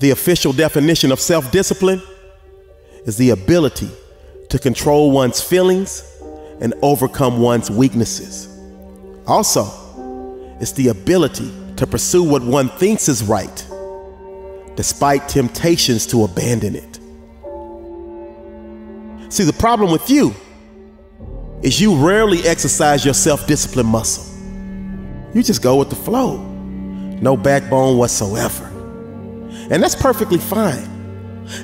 The official definition of self discipline is the ability to control one's feelings and overcome one's weaknesses. Also, it's the ability to pursue what one thinks is right, despite temptations to abandon it. See, the problem with you is you rarely exercise your self discipline muscle. You just go with the flow, no backbone whatsoever. And that's perfectly fine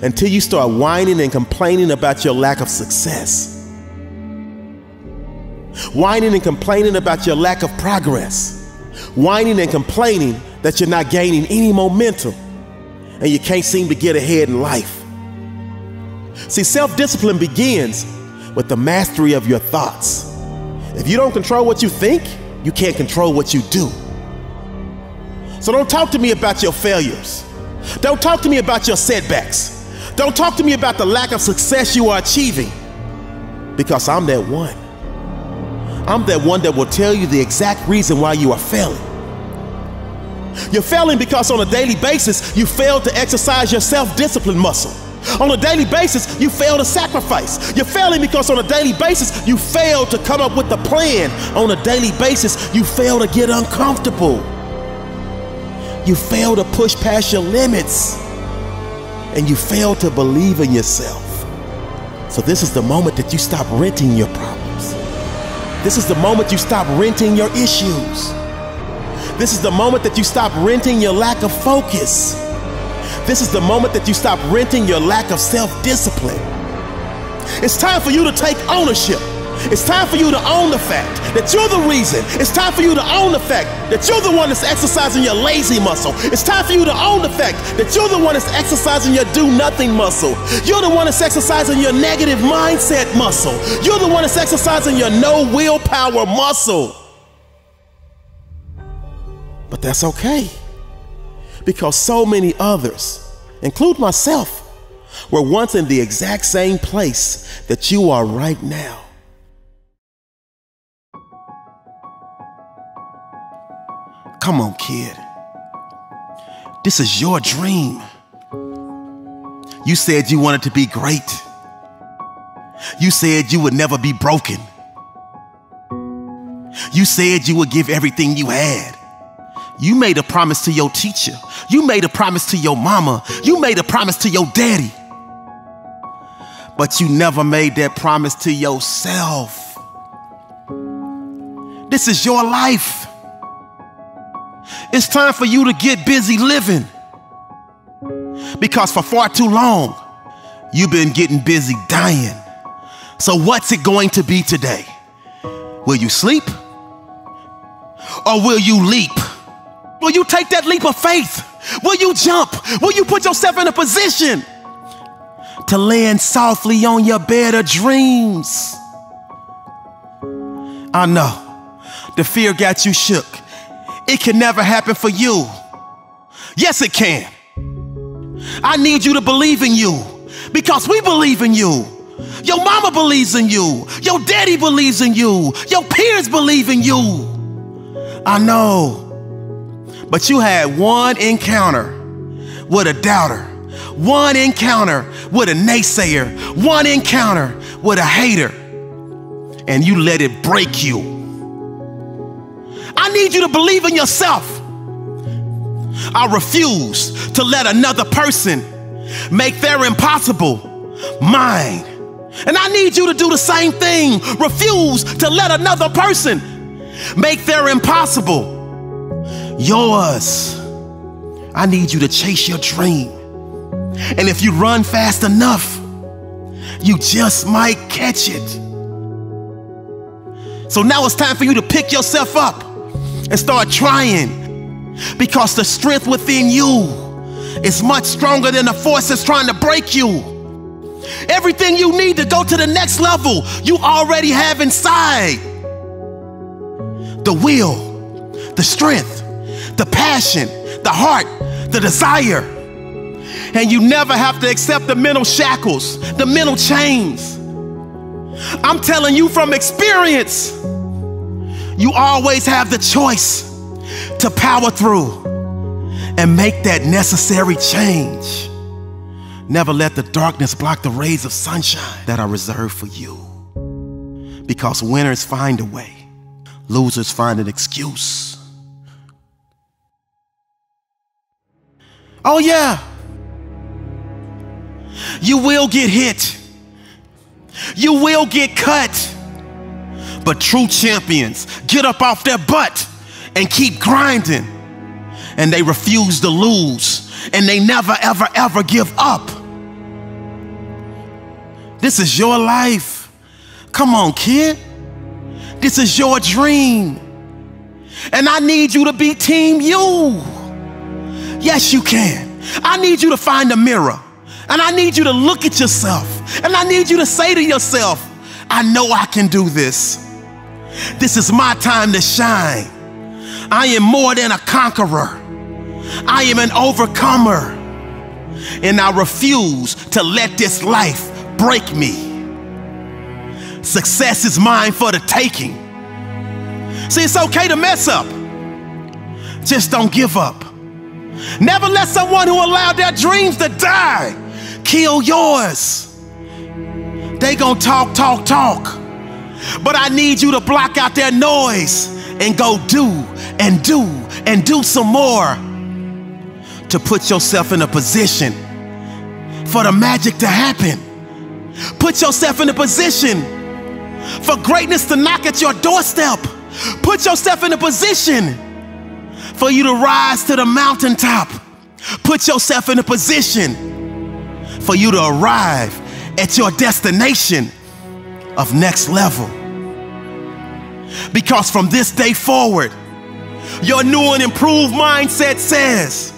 until you start whining and complaining about your lack of success. Whining and complaining about your lack of progress. Whining and complaining that you're not gaining any momentum and you can't seem to get ahead in life. See, self discipline begins with the mastery of your thoughts. If you don't control what you think, you can't control what you do. So don't talk to me about your failures. Don't talk to me about your setbacks. Don't talk to me about the lack of success you are achieving because I'm that one. I'm that one that will tell you the exact reason why you are failing. You're failing because on a daily basis, you fail to exercise your self discipline muscle. On a daily basis, you fail to sacrifice. You're failing because on a daily basis, you fail to come up with a plan. On a daily basis, you fail to get uncomfortable. You fail to push past your limits. And you fail to believe in yourself. So, this is the moment that you stop renting your problems. This is the moment you stop renting your issues. This is the moment that you stop renting your lack of focus. This is the moment that you stop renting your lack of self discipline. It's time for you to take ownership. It's time for you to own the fact that you're the reason. It's time for you to own the fact that you're the one that's exercising your lazy muscle. It's time for you to own the fact that you're the one that's exercising your do nothing muscle. You're the one that's exercising your negative mindset muscle. You're the one that's exercising your no willpower muscle. But that's okay because so many others, include myself, were once in the exact same place that you are right now. Come on, kid. This is your dream. You said you wanted to be great. You said you would never be broken. You said you would give everything you had. You made a promise to your teacher. You made a promise to your mama. You made a promise to your daddy. But you never made that promise to yourself. This is your life. It's time for you to get busy living. Because for far too long, you've been getting busy dying. So, what's it going to be today? Will you sleep? Or will you leap? Will you take that leap of faith? Will you jump? Will you put yourself in a position to land softly on your bed of dreams? I know the fear got you shook. It can never happen for you. Yes, it can. I need you to believe in you because we believe in you. Your mama believes in you. Your daddy believes in you. Your peers believe in you. I know. But you had one encounter with a doubter, one encounter with a naysayer, one encounter with a hater, and you let it break you. I need you to believe in yourself. I refuse to let another person make their impossible mine. And I need you to do the same thing. Refuse to let another person make their impossible yours. I need you to chase your dream. And if you run fast enough, you just might catch it. So now it's time for you to pick yourself up and start trying because the strength within you is much stronger than the forces trying to break you. Everything you need to go to the next level, you already have inside the will, the strength, the passion, the heart, the desire. And you never have to accept the mental shackles, the mental chains. I'm telling you from experience, you always have the choice to power through and make that necessary change. Never let the darkness block the rays of sunshine that are reserved for you. Because winners find a way, losers find an excuse. Oh, yeah. You will get hit. You will get cut. But true champions get up off their butt and keep grinding. And they refuse to lose. And they never, ever, ever give up. This is your life. Come on, kid. This is your dream. And I need you to be Team You. Yes, you can. I need you to find a mirror. And I need you to look at yourself. And I need you to say to yourself, I know I can do this. This is my time to shine. I am more than a conqueror. I am an overcomer. And I refuse to let this life break me. Success is mine for the taking. See, it's okay to mess up. Just don't give up. Never let someone who allowed their dreams to die kill yours. They gonna talk, talk, talk. But I need you to block out their noise and go do and do and do some more to put yourself in a position for the magic to happen. Put yourself in a position for greatness to knock at your doorstep. Put yourself in a position for you to rise to the mountaintop. Put yourself in a position for you to arrive at your destination of next level. Because from this day forward, your new and improved mindset says,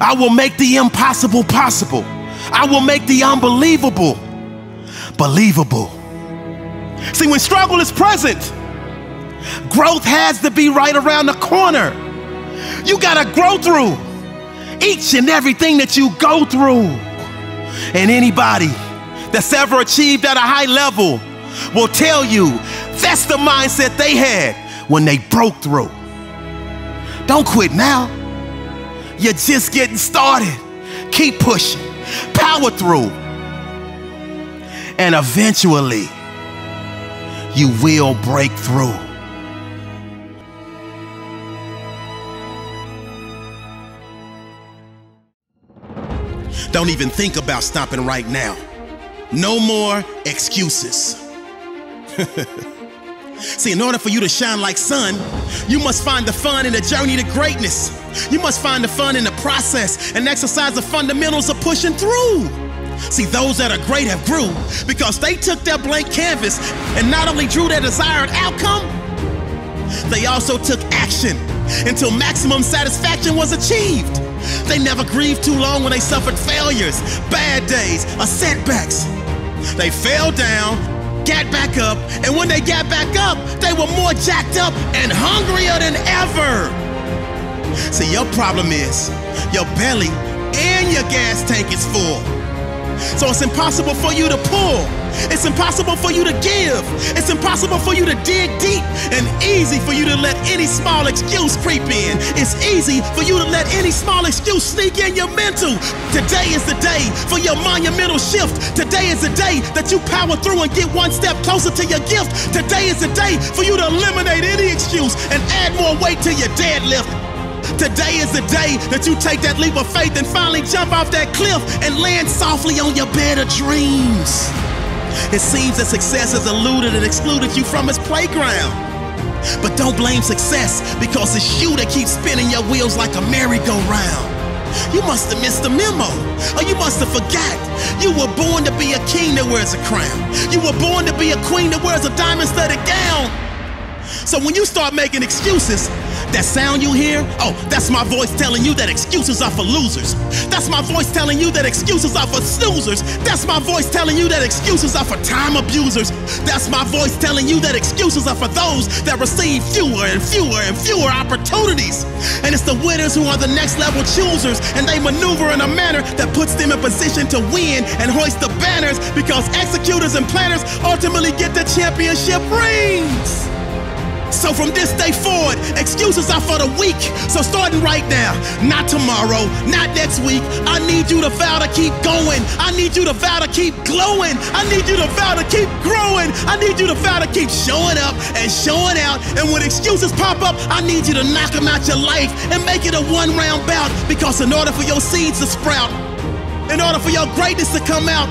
I will make the impossible possible. I will make the unbelievable believable. See, when struggle is present, growth has to be right around the corner. You got to grow through each and everything that you go through. And anybody that's ever achieved at a high level will tell you that's the mindset they had when they broke through. Don't quit now. You're just getting started. Keep pushing, power through and eventually you will break through. Don't even think about stopping right now. No more excuses. See, in order for you to shine like sun, you must find the fun in the journey to greatness. You must find the fun in the process and exercise the fundamentals of pushing through. See, those that are great have grew because they took their blank canvas and not only drew their desired outcome, they also took action until maximum satisfaction was achieved. They never grieved too long when they suffered failures, bad days, or setbacks. They fell down, got back up, and when they got back up, they were more jacked up and hungrier than ever. See, your problem is your belly and your gas tank is full. So it's impossible for you to pull. It's impossible for you to give. It's impossible for you to dig deep and easy for you to let any small excuse creep in. It's easy for you to let any small excuse sneak in your mental. Today is the day for your monumental shift. Today is the day that you power through and get one step closer to your gift. Today is the day for you to eliminate any excuse and add more weight to your deadlift. Today is the day that you take that leap of faith and finally jump off that cliff and land softly on your bed of dreams. It seems that success has eluded and excluded you from its playground. But don't blame success because it's you that keeps spinning your wheels like a merry-go-round. You must have missed the memo, or you must have forgot. You were born to be a king that wears a crown. You were born to be a queen that wears a diamond-studded gown. So when you start making excuses, that sound you hear? Oh, that's my voice telling you that excuses are for losers. That's my voice telling you that excuses are for snoozers. That's my voice telling you that excuses are for time abusers. That's my voice telling you that excuses are for those that receive fewer and fewer and fewer opportunities. And it's the winners who are the next level choosers, and they maneuver in a manner that puts them in position to win and hoist the banners because executors and planners ultimately get the championship rings. So from this day forward, excuses are for the weak. So starting right now, not tomorrow, not next week, I need you to vow to keep going. I need you to vow to keep glowing. I need you to vow to keep growing. I need you to vow to keep showing up and showing out. And when excuses pop up, I need you to knock them out your life and make it a one round bout. Because in order for your seeds to sprout, in order for your greatness to come out,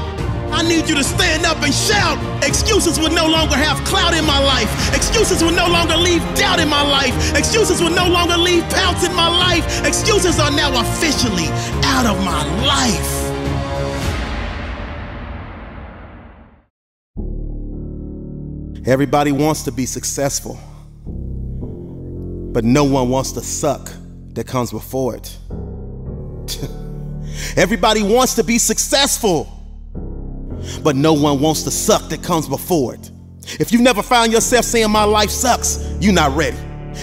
I need you to stand up and shout. Excuses will no longer have clout in my life. Excuses will no longer leave doubt in my life. Excuses will no longer leave pounce in my life. Excuses are now officially out of my life. Everybody wants to be successful, but no one wants the suck that comes before it. Everybody wants to be successful but no one wants the suck that comes before it. If you've never found yourself saying my life sucks, you're not ready.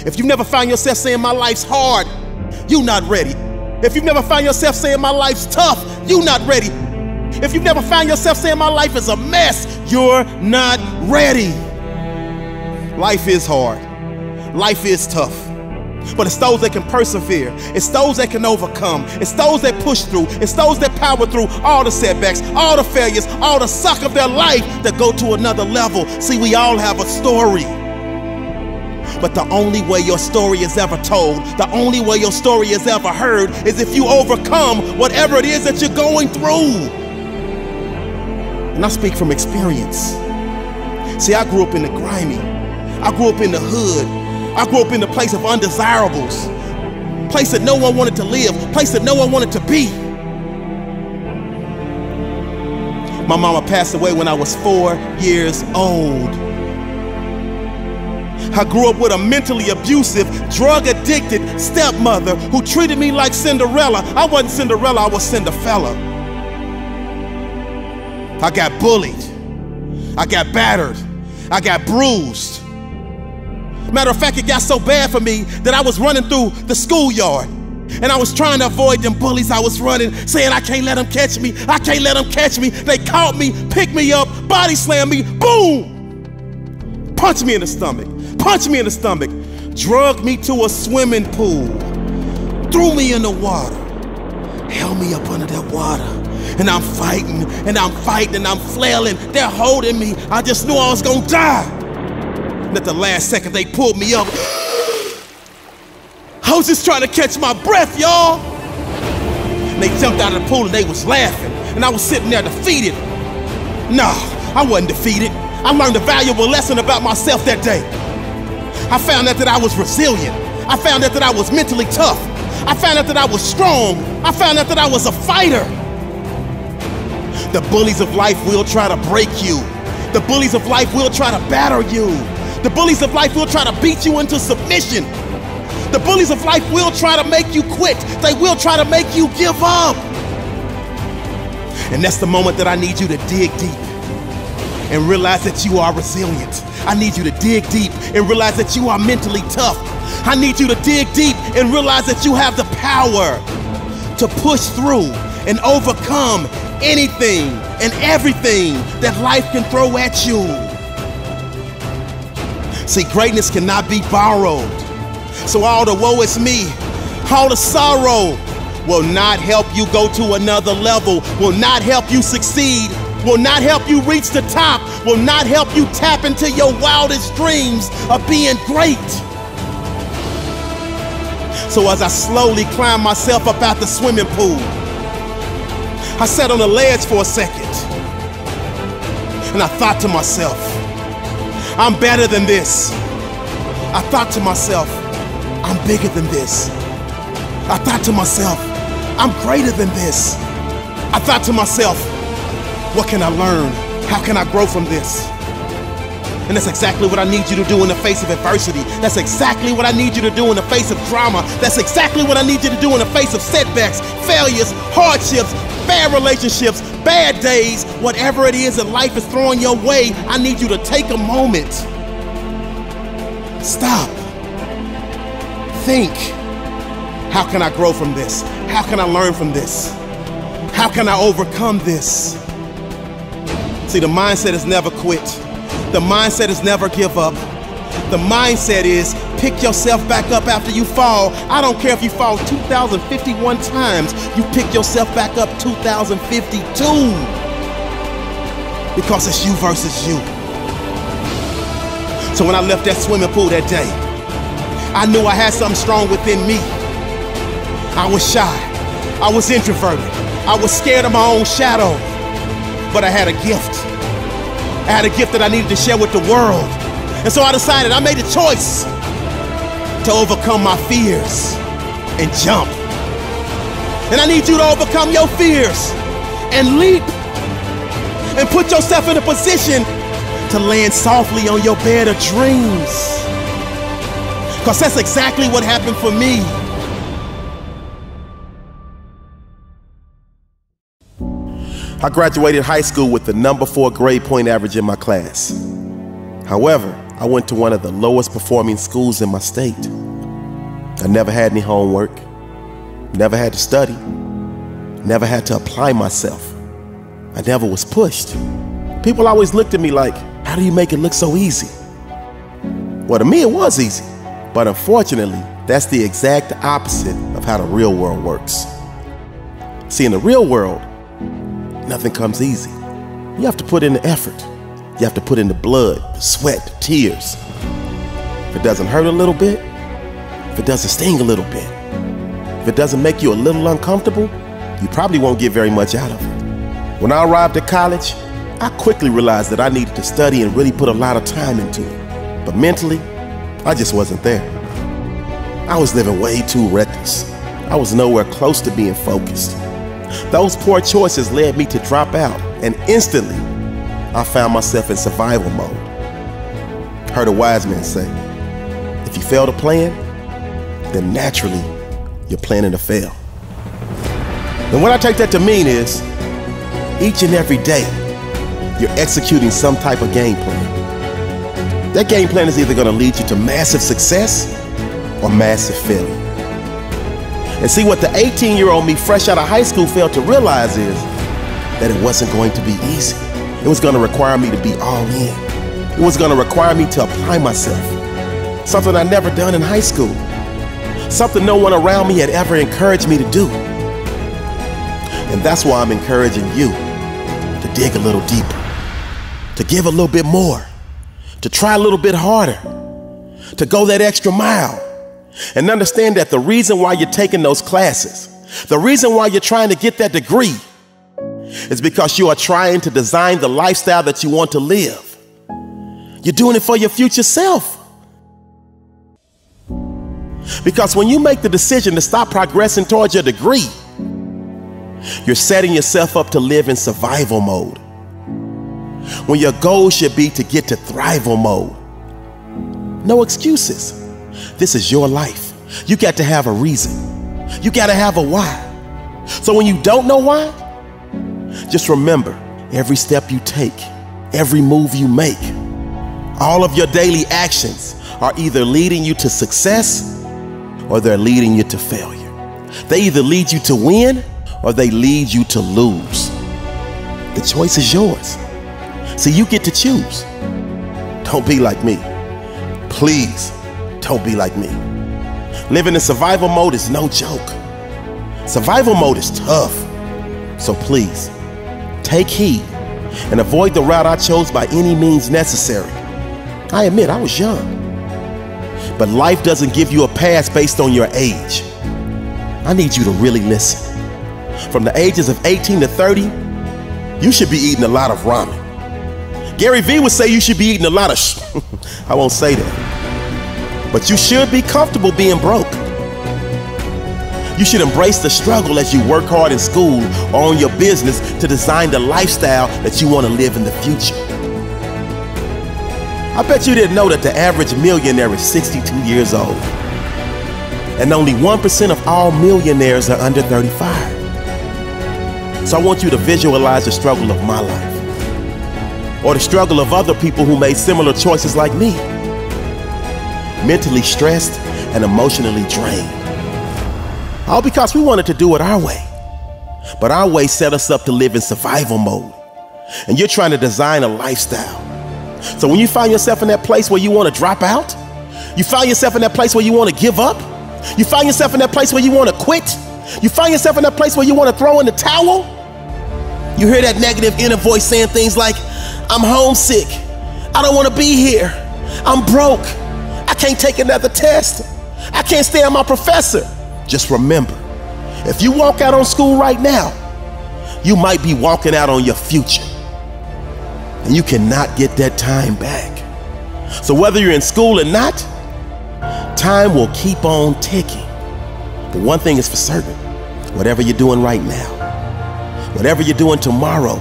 If you've never found yourself saying my life's hard, you're not ready. If you've never found yourself saying my life's tough, you're not ready. If you've never found yourself saying my life is a mess, you're not ready. Life is hard. Life is tough. But it's those that can persevere. It's those that can overcome. It's those that push through. It's those that power through all the setbacks, all the failures, all the suck of their life that go to another level. See, we all have a story. But the only way your story is ever told, the only way your story is ever heard, is if you overcome whatever it is that you're going through. And I speak from experience. See, I grew up in the grimy, I grew up in the hood. I grew up in the place of undesirables, place that no one wanted to live, place that no one wanted to be. My mama passed away when I was four years old. I grew up with a mentally abusive, drug addicted stepmother who treated me like Cinderella. I wasn't Cinderella, I was Cinderfella. I got bullied, I got battered, I got bruised. Matter of fact, it got so bad for me that I was running through the schoolyard. And I was trying to avoid them bullies. I was running, saying, I can't let them catch me. I can't let them catch me. They caught me, picked me up, body slammed me, boom! Punched me in the stomach, punched me in the stomach, drugged me to a swimming pool, threw me in the water, held me up under that water. And I'm fighting, and I'm fighting, and I'm flailing. They're holding me. I just knew I was gonna die. And at the last second, they pulled me up. I was just trying to catch my breath, y'all. They jumped out of the pool and they was laughing. And I was sitting there defeated. No, I wasn't defeated. I learned a valuable lesson about myself that day. I found out that I was resilient. I found out that I was mentally tough. I found out that I was strong. I found out that I was a fighter. The bullies of life will try to break you. The bullies of life will try to batter you. The bullies of life will try to beat you into submission. The bullies of life will try to make you quit. They will try to make you give up. And that's the moment that I need you to dig deep and realize that you are resilient. I need you to dig deep and realize that you are mentally tough. I need you to dig deep and realize that you have the power to push through and overcome anything and everything that life can throw at you. See, greatness cannot be borrowed. So all the woe is me, all the sorrow will not help you go to another level, will not help you succeed, will not help you reach the top, will not help you tap into your wildest dreams of being great. So as I slowly climbed myself up out the swimming pool, I sat on the ledge for a second and I thought to myself, I'm better than this. I thought to myself, I'm bigger than this. I thought to myself, I'm greater than this. I thought to myself, what can I learn? How can I grow from this? And that's exactly what I need you to do in the face of adversity. That's exactly what I need you to do in the face of drama. That's exactly what I need you to do in the face of setbacks, failures, hardships, bad relationships, bad days, whatever it is that life is throwing your way, I need you to take a moment. Stop. Think. How can I grow from this? How can I learn from this? How can I overcome this? See, the mindset is never quit. The mindset is never give up. The mindset is pick yourself back up after you fall. I don't care if you fall 2,051 times, you pick yourself back up 2,052. Because it's you versus you. So when I left that swimming pool that day, I knew I had something strong within me. I was shy. I was introverted. I was scared of my own shadow. But I had a gift. I had a gift that I needed to share with the world. And so I decided, I made a choice to overcome my fears and jump. And I need you to overcome your fears and leap and put yourself in a position to land softly on your bed of dreams. Because that's exactly what happened for me. I graduated high school with the number four grade point average in my class. However, I went to one of the lowest performing schools in my state. I never had any homework, never had to study, never had to apply myself. I never was pushed. People always looked at me like, how do you make it look so easy? Well, to me, it was easy. But unfortunately, that's the exact opposite of how the real world works. See, in the real world, nothing comes easy. You have to put in the effort. You have to put in the blood, the sweat, the tears. If it doesn't hurt a little bit, if it doesn't sting a little bit, if it doesn't make you a little uncomfortable, you probably won't get very much out of it. When I arrived at college, I quickly realized that I needed to study and really put a lot of time into it. But mentally, I just wasn't there. I was living way too reckless. I was nowhere close to being focused. Those poor choices led me to drop out, and instantly I found myself in survival mode. Heard a wise man say, if you fail to plan, then naturally you're planning to fail. And what I take that to mean is, each and every day, you're executing some type of game plan. That game plan is either going to lead you to massive success or massive failure. And see what the 18 year old me fresh out of high school failed to realize is that it wasn't going to be easy. It was going to require me to be all in. It was going to require me to apply myself. Something I never done in high school. Something no one around me had ever encouraged me to do. And that's why I'm encouraging you to dig a little deeper, to give a little bit more, to try a little bit harder, to go that extra mile. And understand that the reason why you're taking those classes, the reason why you're trying to get that degree, is because you are trying to design the lifestyle that you want to live. You're doing it for your future self. Because when you make the decision to stop progressing towards your degree, you're setting yourself up to live in survival mode. When your goal should be to get to thrival mode. No excuses. This is your life. You got to have a reason. You got to have a why. So when you don't know why, just remember every step you take, every move you make, all of your daily actions are either leading you to success or they're leading you to failure. They either lead you to win or they lead you to lose. The choice is yours. So you get to choose. Don't be like me. Please don't be like me. Living in survival mode is no joke. Survival mode is tough. So please, take heed and avoid the route I chose by any means necessary. I admit I was young, but life doesn't give you a pass based on your age. I need you to really listen. From the ages of 18 to 30, you should be eating a lot of ramen. Gary Vee would say you should be eating a lot of sh- I won't say that. But you should be comfortable being broke. You should embrace the struggle as you work hard in school or on your business to design the lifestyle that you want to live in the future. I bet you didn't know that the average millionaire is 62 years old. And only 1% of all millionaires are under 35. So I want you to visualize the struggle of my life or the struggle of other people who made similar choices like me. Mentally stressed and emotionally drained. All because we wanted to do it our way. But our way set us up to live in survival mode. And you're trying to design a lifestyle. So when you find yourself in that place where you want to drop out, You find yourself in that place where you want to give up? You find yourself in that place where you want to quit? You find yourself in that place where you want to throw in the towel? You hear that negative inner voice saying things like, I'm homesick. I don't want to be here. I'm broke. I can't take another test. I can't stay on my professor. Just remember, if you walk out on school right now, you might be walking out on your future. And you cannot get that time back. So whether you're in school or not, time will keep on ticking. But one thing is for certain, whatever you're doing right now, whatever you're doing tomorrow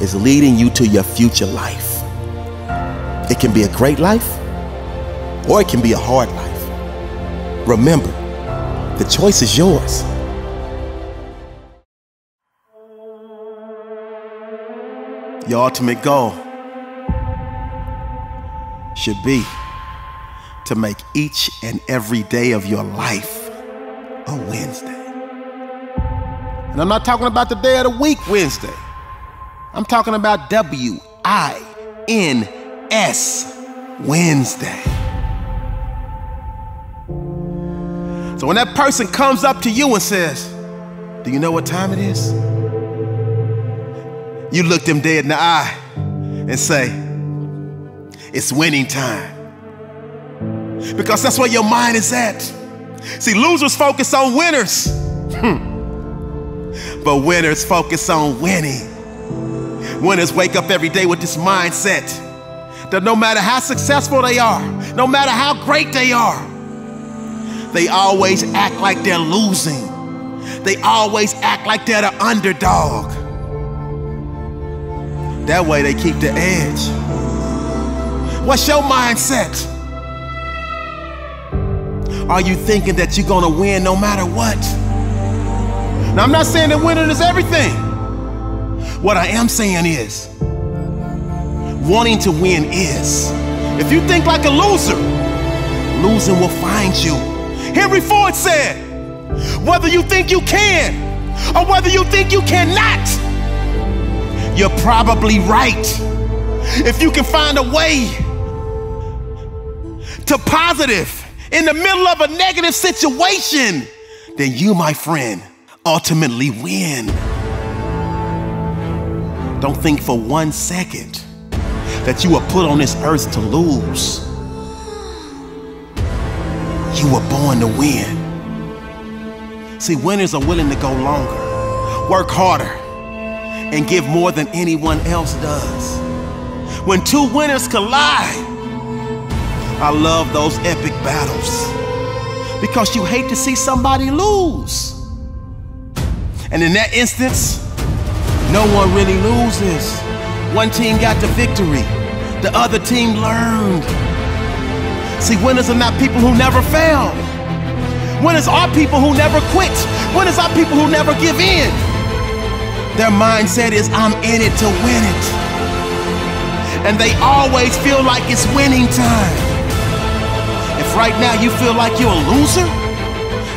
is leading you to your future life. It can be a great life or it can be a hard life. Remember, the choice is yours. Your ultimate goal should be to make each and every day of your life a Wednesday. And I'm not talking about the day of the week, Wednesday. I'm talking about W I N S, Wednesday. So when that person comes up to you and says, Do you know what time it is? You look them dead in the eye and say, It's winning time. Because that's where your mind is at. See, losers focus on winners, hmm. but winners focus on winning. Winners wake up every day with this mindset that no matter how successful they are, no matter how great they are, they always act like they're losing. They always act like they're the underdog. That way they keep the edge. What's your mindset? Are you thinking that you're gonna win no matter what? Now, I'm not saying that winning is everything. What I am saying is, wanting to win is. If you think like a loser, losing will find you. Henry Ford said, whether you think you can or whether you think you cannot, you're probably right. If you can find a way to positive in the middle of a negative situation, then you, my friend, ultimately win. Don't think for one second that you were put on this earth to lose. You were born to win. See, winners are willing to go longer, work harder, and give more than anyone else does. When two winners collide, I love those epic battles because you hate to see somebody lose. And in that instance, no one really loses. One team got the victory, the other team learned. See, winners are not people who never fail. Winners are people who never quit. Winners are people who never give in. Their mindset is, I'm in it to win it. And they always feel like it's winning time. If right now you feel like you're a loser,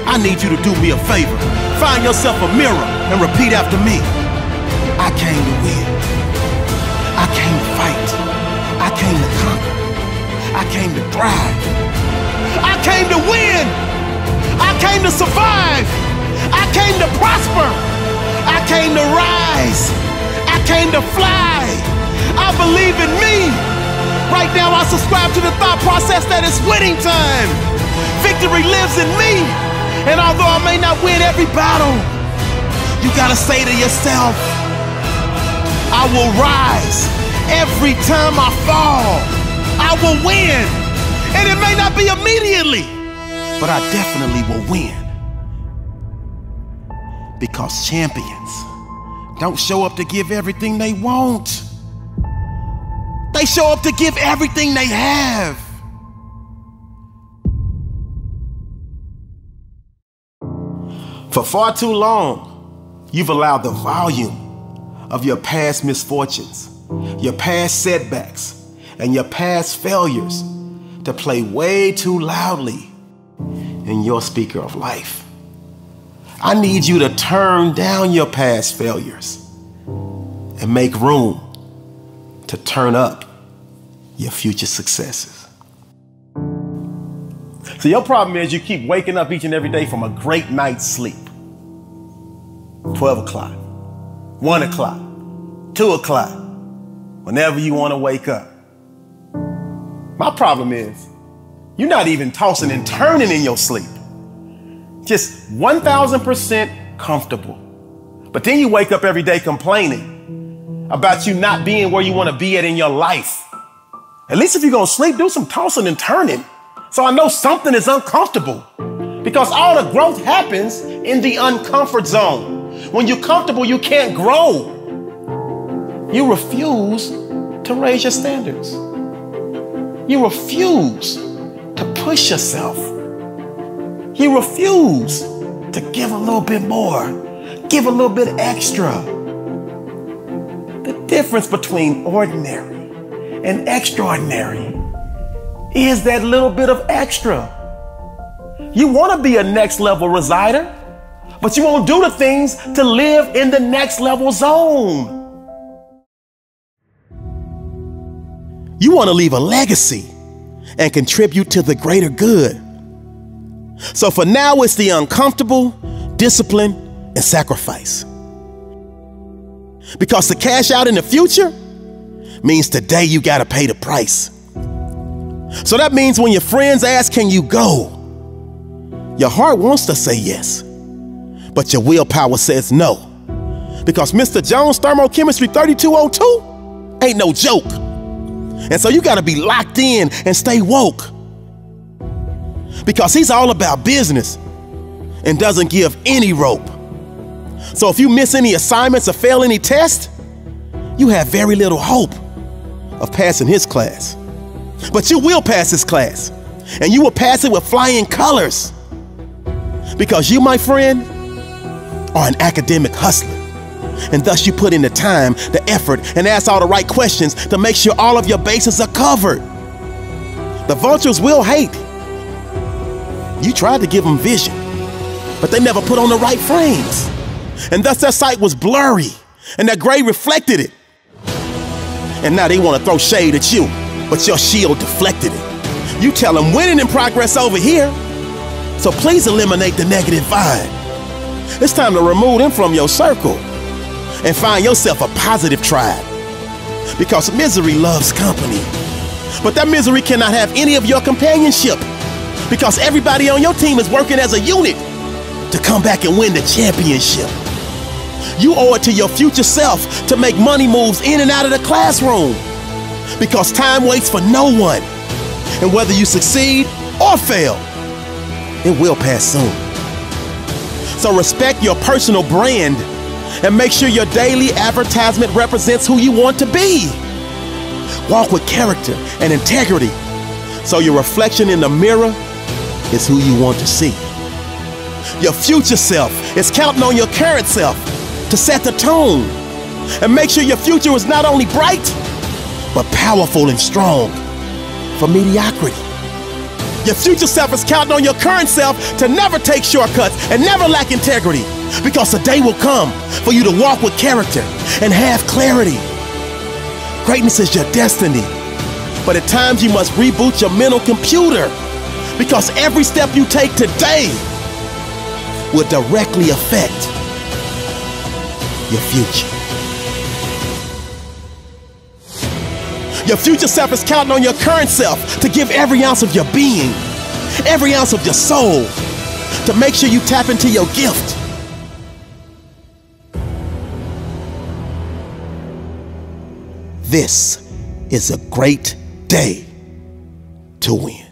I need you to do me a favor. Find yourself a mirror and repeat after me. I came to win. I came to fight. I came to conquer. I came to thrive. I came to win. I came to survive. I came to prosper. I came to rise. I came to fly. I believe in me. Right now, I subscribe to the thought process that it's winning time. Victory lives in me. And although I may not win every battle, you gotta say to yourself, I will rise every time I fall. I will win. And it may not be immediately, but I definitely will win. Because champions don't show up to give everything they want. They show up to give everything they have. For far too long, you've allowed the volume of your past misfortunes, your past setbacks, and your past failures to play way too loudly in your speaker of life. I need you to turn down your past failures and make room to turn up your future successes. So your problem is you keep waking up each and every day from a great night's sleep. 12 o'clock, 1 o'clock, 2 o'clock, whenever you want to wake up. My problem is you're not even tossing and turning in your sleep. Just 1000% comfortable. But then you wake up every day complaining about you not being where you want to be at in your life. At least if you're going to sleep, do some tossing and turning. So I know something is uncomfortable because all the growth happens in the uncomfort zone. When you're comfortable, you can't grow. You refuse to raise your standards. You refuse to push yourself. You refuse to give a little bit more, give a little bit extra. The difference between ordinary and extraordinary is that little bit of extra. You want to be a next level resider, but you won't do the things to live in the next level zone. You want to leave a legacy and contribute to the greater good. So for now, it's the uncomfortable, discipline, and sacrifice. Because to cash out in the future means today you got to pay the price. So that means when your friends ask, Can you go? Your heart wants to say yes, but your willpower says no. Because Mr. Jones Thermochemistry 3202 ain't no joke. And so you got to be locked in and stay woke. Because he's all about business and doesn't give any rope. So if you miss any assignments or fail any test, you have very little hope of passing his class. But you will pass his class, and you will pass it with flying colors. Because you, my friend, are an academic hustler. And thus you put in the time, the effort, and ask all the right questions to make sure all of your bases are covered. The vultures will hate. You tried to give them vision, but they never put on the right frames. And thus their sight was blurry, and their gray reflected it. And now they want to throw shade at you, but your shield deflected it. You tell them winning in progress over here, so please eliminate the negative vibe. It's time to remove them from your circle and find yourself a positive tribe. Because misery loves company. But that misery cannot have any of your companionship. Because everybody on your team is working as a unit to come back and win the championship. You owe it to your future self to make money moves in and out of the classroom. Because time waits for no one. And whether you succeed or fail, it will pass soon. So respect your personal brand and make sure your daily advertisement represents who you want to be. Walk with character and integrity so your reflection in the mirror is who you want to see. Your future self is counting on your current self to set the tone and make sure your future is not only bright, but powerful and strong for mediocrity. Your future self is counting on your current self to never take shortcuts and never lack integrity because the day will come for you to walk with character and have clarity. Greatness is your destiny, but at times you must reboot your mental computer because every step you take today will directly affect your future. Your future self is counting on your current self to give every ounce of your being, every ounce of your soul, to make sure you tap into your gift. This is a great day to win.